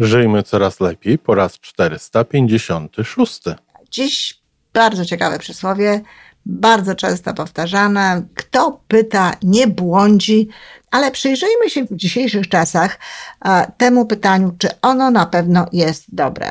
Żyjmy coraz lepiej po raz 456. Dziś bardzo ciekawe przysłowie, bardzo często powtarzane. Kto pyta, nie błądzi, ale przyjrzyjmy się w dzisiejszych czasach temu pytaniu, czy ono na pewno jest dobre.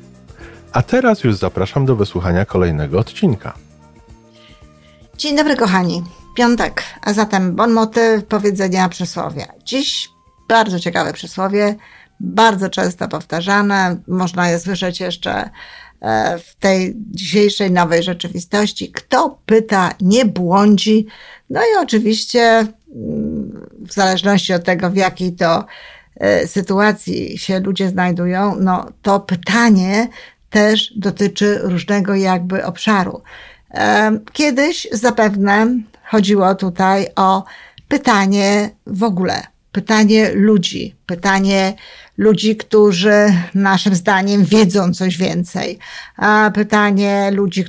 a teraz już zapraszam do wysłuchania kolejnego odcinka. Dzień dobry, kochani. Piątek, a zatem bon motyw powiedzenia przysłowia. Dziś bardzo ciekawe przysłowie, bardzo często powtarzane. Można je słyszeć jeszcze e, w tej dzisiejszej nowej rzeczywistości. Kto pyta, nie błądzi. No i oczywiście, mm, w zależności od tego, w jakiej to e, sytuacji się ludzie znajdują, no to pytanie też dotyczy różnego jakby obszaru. Kiedyś zapewne chodziło tutaj o pytanie w ogóle, pytanie ludzi, pytanie ludzi, którzy naszym zdaniem wiedzą coś więcej, pytanie ludzi,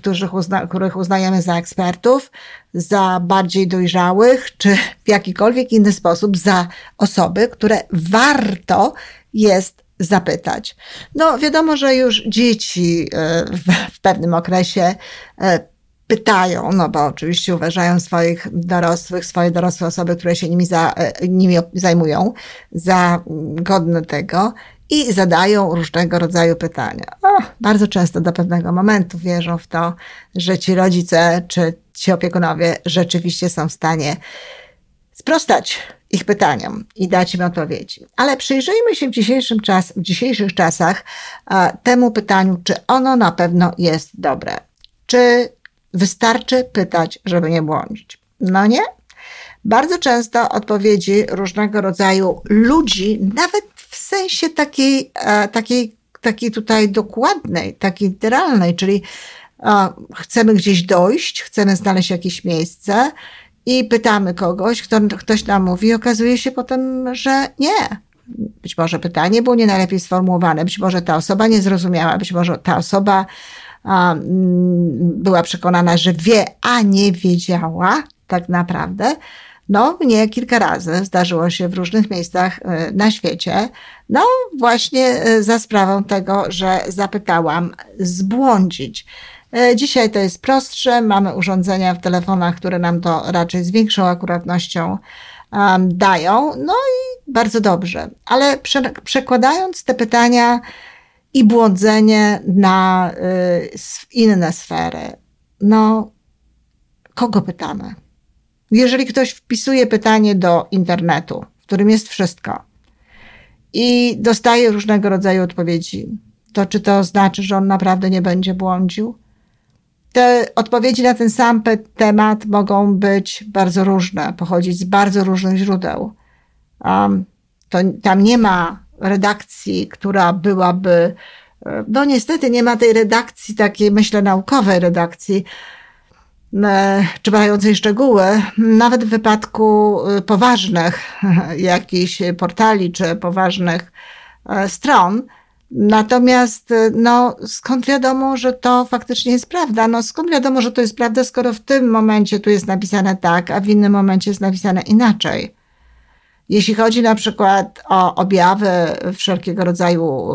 których uznajemy za ekspertów, za bardziej dojrzałych, czy w jakikolwiek inny sposób za osoby, które warto jest zapytać. No, wiadomo, że już dzieci e, w pewnym okresie e, pytają, no bo oczywiście uważają swoich dorosłych, swoje dorosłe osoby, które się nimi, za, e, nimi zajmują, za godne tego i zadają różnego rodzaju pytania. O, bardzo często do pewnego momentu wierzą w to, że ci rodzice czy ci opiekunowie rzeczywiście są w stanie sprostać ich pytaniom i dać im odpowiedzi. Ale przyjrzyjmy się w, dzisiejszym czas, w dzisiejszych czasach a, temu pytaniu, czy ono na pewno jest dobre. Czy wystarczy pytać, żeby nie błądzić? No nie. Bardzo często odpowiedzi różnego rodzaju ludzi, nawet w sensie takiej, a, takiej, takiej tutaj dokładnej, takiej literalnej, czyli a, chcemy gdzieś dojść, chcemy znaleźć jakieś miejsce, i pytamy kogoś, kto, ktoś nam mówi, okazuje się potem, że nie. Być może pytanie było nie najlepiej sformułowane, być może ta osoba nie zrozumiała, być może ta osoba a, mm, była przekonana, że wie, a nie wiedziała tak naprawdę. No, mnie kilka razy zdarzyło się w różnych miejscach y, na świecie. No, właśnie y, za sprawą tego, że zapytałam zbłądzić. E, dzisiaj to jest prostsze. Mamy urządzenia w telefonach, które nam to raczej z większą akuratnością um, dają. No i bardzo dobrze. Ale prze, przekładając te pytania i błądzenie na y, inne sfery, no, kogo pytamy? Jeżeli ktoś wpisuje pytanie do internetu, w którym jest wszystko, i dostaje różnego rodzaju odpowiedzi, to czy to znaczy, że on naprawdę nie będzie błądził? Te odpowiedzi na ten sam temat mogą być bardzo różne, pochodzić z bardzo różnych źródeł. Um, to, tam nie ma redakcji, która byłaby, no niestety nie ma tej redakcji, takiej myślę naukowej redakcji, e, czy badającej szczegóły, nawet w wypadku e, poważnych jakichś portali czy poważnych e, stron, Natomiast, y, no, skąd wiadomo, że to faktycznie jest prawda? No, skąd wiadomo, że to jest prawda, skoro w tym momencie tu jest napisane tak, a w innym momencie jest napisane inaczej? Jeśli chodzi na przykład o objawy wszelkiego rodzaju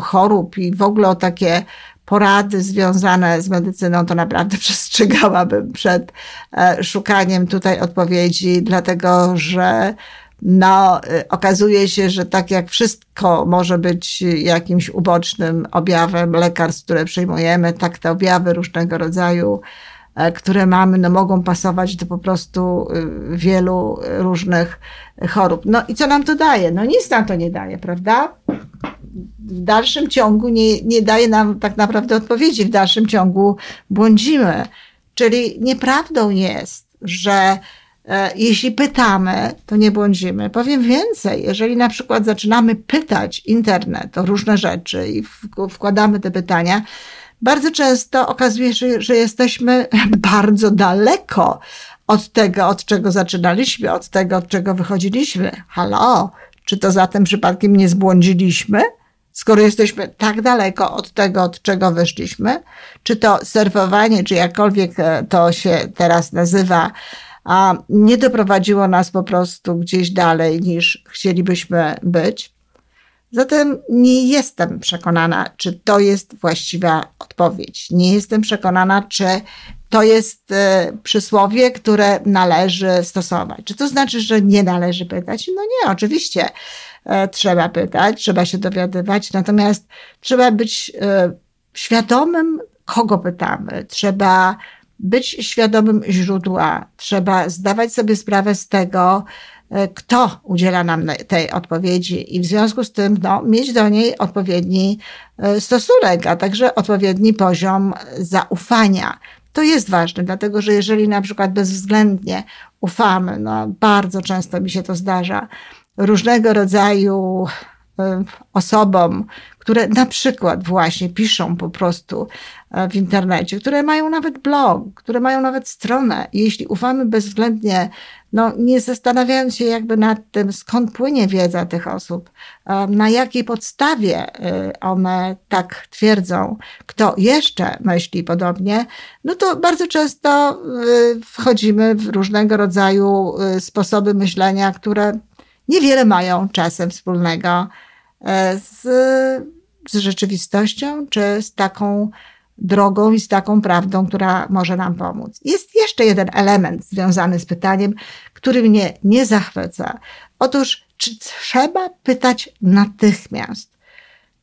chorób i w ogóle o takie porady związane z medycyną, to naprawdę przestrzegałabym przed e, szukaniem tutaj odpowiedzi, dlatego że no, y, okazuje się, że tak jak wszystko może być jakimś ubocznym objawem lekarstw, które przyjmujemy, tak te objawy różnego rodzaju, e, które mamy, no mogą pasować do po prostu y, wielu różnych chorób. No i co nam to daje? No nic nam to nie daje, prawda? W dalszym ciągu nie, nie daje nam tak naprawdę odpowiedzi, w dalszym ciągu błądzimy. Czyli nieprawdą jest, że jeśli pytamy, to nie błądzimy. Powiem więcej, jeżeli na przykład zaczynamy pytać internet o różne rzeczy i wkładamy te pytania, bardzo często okazuje się, że jesteśmy bardzo daleko od tego, od czego zaczynaliśmy, od tego, od czego wychodziliśmy. Halo, czy to zatem przypadkiem nie zbłądziliśmy? Skoro jesteśmy tak daleko od tego, od czego wyszliśmy, czy to serwowanie, czy jakkolwiek e, to się teraz nazywa, a nie doprowadziło nas po prostu gdzieś dalej niż chcielibyśmy być. Zatem nie jestem przekonana, czy to jest właściwa odpowiedź. Nie jestem przekonana, czy to jest e, przysłowie, które należy stosować. Czy to znaczy, że nie należy pytać? No nie, oczywiście e, trzeba pytać, trzeba się dowiadywać, natomiast trzeba być e, świadomym, kogo pytamy. Trzeba być świadomym źródła. Trzeba zdawać sobie sprawę z tego, kto udziela nam tej odpowiedzi i w związku z tym no, mieć do niej odpowiedni stosunek, a także odpowiedni poziom zaufania. To jest ważne, dlatego że jeżeli na przykład bezwzględnie ufamy, no bardzo często mi się to zdarza, różnego rodzaju e, osobom, które na przykład właśnie piszą po prostu e, w internecie, które mają nawet blog, które mają nawet stronę. jeśli ufamy bezwzględnie no, nie zastanawiając się jakby nad tym, skąd płynie wiedza tych osób, na jakiej podstawie one tak twierdzą, kto jeszcze myśli podobnie, no to bardzo często wchodzimy w różnego rodzaju sposoby myślenia, które niewiele mają czasem wspólnego z, z rzeczywistością, czy z taką drogą i z taką prawdą, która może nam pomóc. Jest jeszcze jeden element związany z pytaniem, który mnie nie zachwyca. Otóż, czy trzeba pytać natychmiast?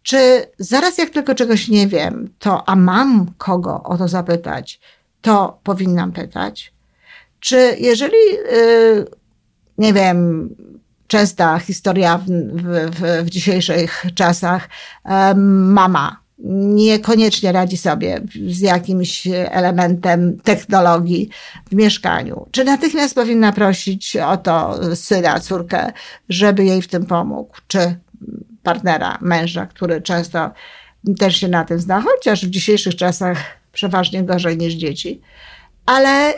Czy zaraz jak tylko czegoś nie wiem, to a mam kogo o to zapytać, to powinnam pytać? Czy jeżeli, yy, nie wiem, częsta historia w, w, w dzisiejszych czasach, mama niekoniecznie radzi sobie z jakimś elementem technologii w mieszkaniu. Czy natychmiast powinna prosić o to syna, córkę, żeby jej w tym pomógł, czy partnera, męża, który często też się na tym zna, chociaż w dzisiejszych czasach przeważnie gorzej niż dzieci. Ale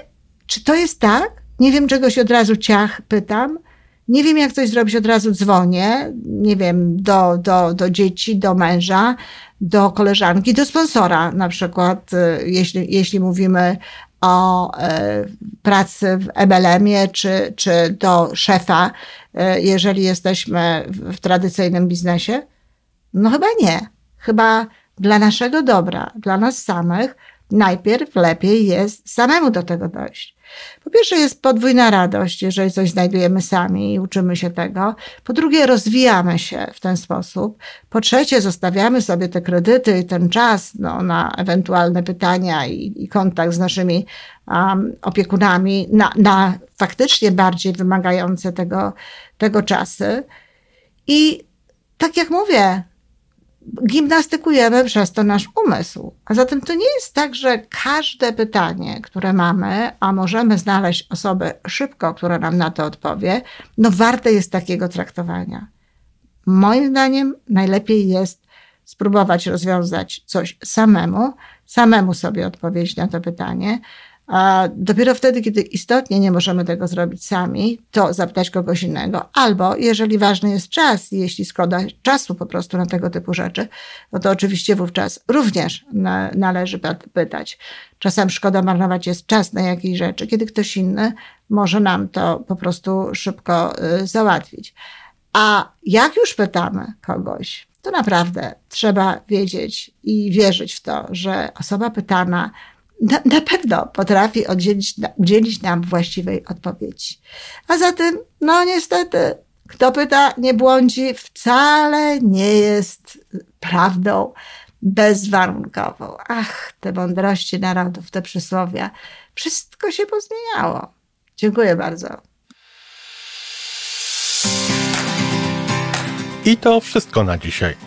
czy to jest tak? Nie wiem, czegoś od razu ciach pytam. Nie wiem, jak coś zrobić, od razu dzwonię, nie wiem, do, do, do dzieci, do męża, do koleżanki, do sponsora na przykład, y, jeśli, jeśli mówimy o y, pracy w MLM-ie, czy, czy do szefa, y, jeżeli jesteśmy w tradycyjnym biznesie? No chyba nie. Chyba dla naszego dobra, dla nas samych, najpierw lepiej jest samemu do tego dojść. Po pierwsze jest podwójna radość, jeżeli coś znajdujemy sami i uczymy się tego. Po drugie rozwijamy się w ten sposób. Po trzecie zostawiamy sobie te kredyty i ten czas no, na ewentualne pytania i, i kontakt z naszymi um, opiekunami na, na faktycznie bardziej wymagające tego, tego czasy. I tak jak mówię, gimnastykujemy przez to nasz umysł. A zatem to nie jest tak, że każde pytanie, które mamy, a możemy znaleźć osobę szybko, która nam na to odpowie, no warte jest takiego traktowania. Moim zdaniem najlepiej jest spróbować rozwiązać coś samemu, samemu sobie odpowiedzieć na to pytanie, a dopiero wtedy, kiedy istotnie nie możemy tego zrobić sami, to zapytać kogoś innego. Albo jeżeli ważny jest czas, jeśli szkoda czasu po prostu na tego typu rzeczy, no to oczywiście wówczas również na, należy pytać. Czasem szkoda marnować jest czas na jakieś rzeczy, kiedy ktoś inny może nam to po prostu szybko y, załatwić. A jak już pytamy kogoś, to naprawdę trzeba wiedzieć i wierzyć w to, że osoba pytana na, na pewno potrafi oddzielić, udzielić nam właściwej odpowiedzi. A zatem, no niestety, kto pyta, nie błądzi, wcale nie jest prawdą bezwarunkową. Ach, te mądrości narodów, te przysłowia. Wszystko się pozmieniało. Dziękuję bardzo. I to wszystko na dzisiaj.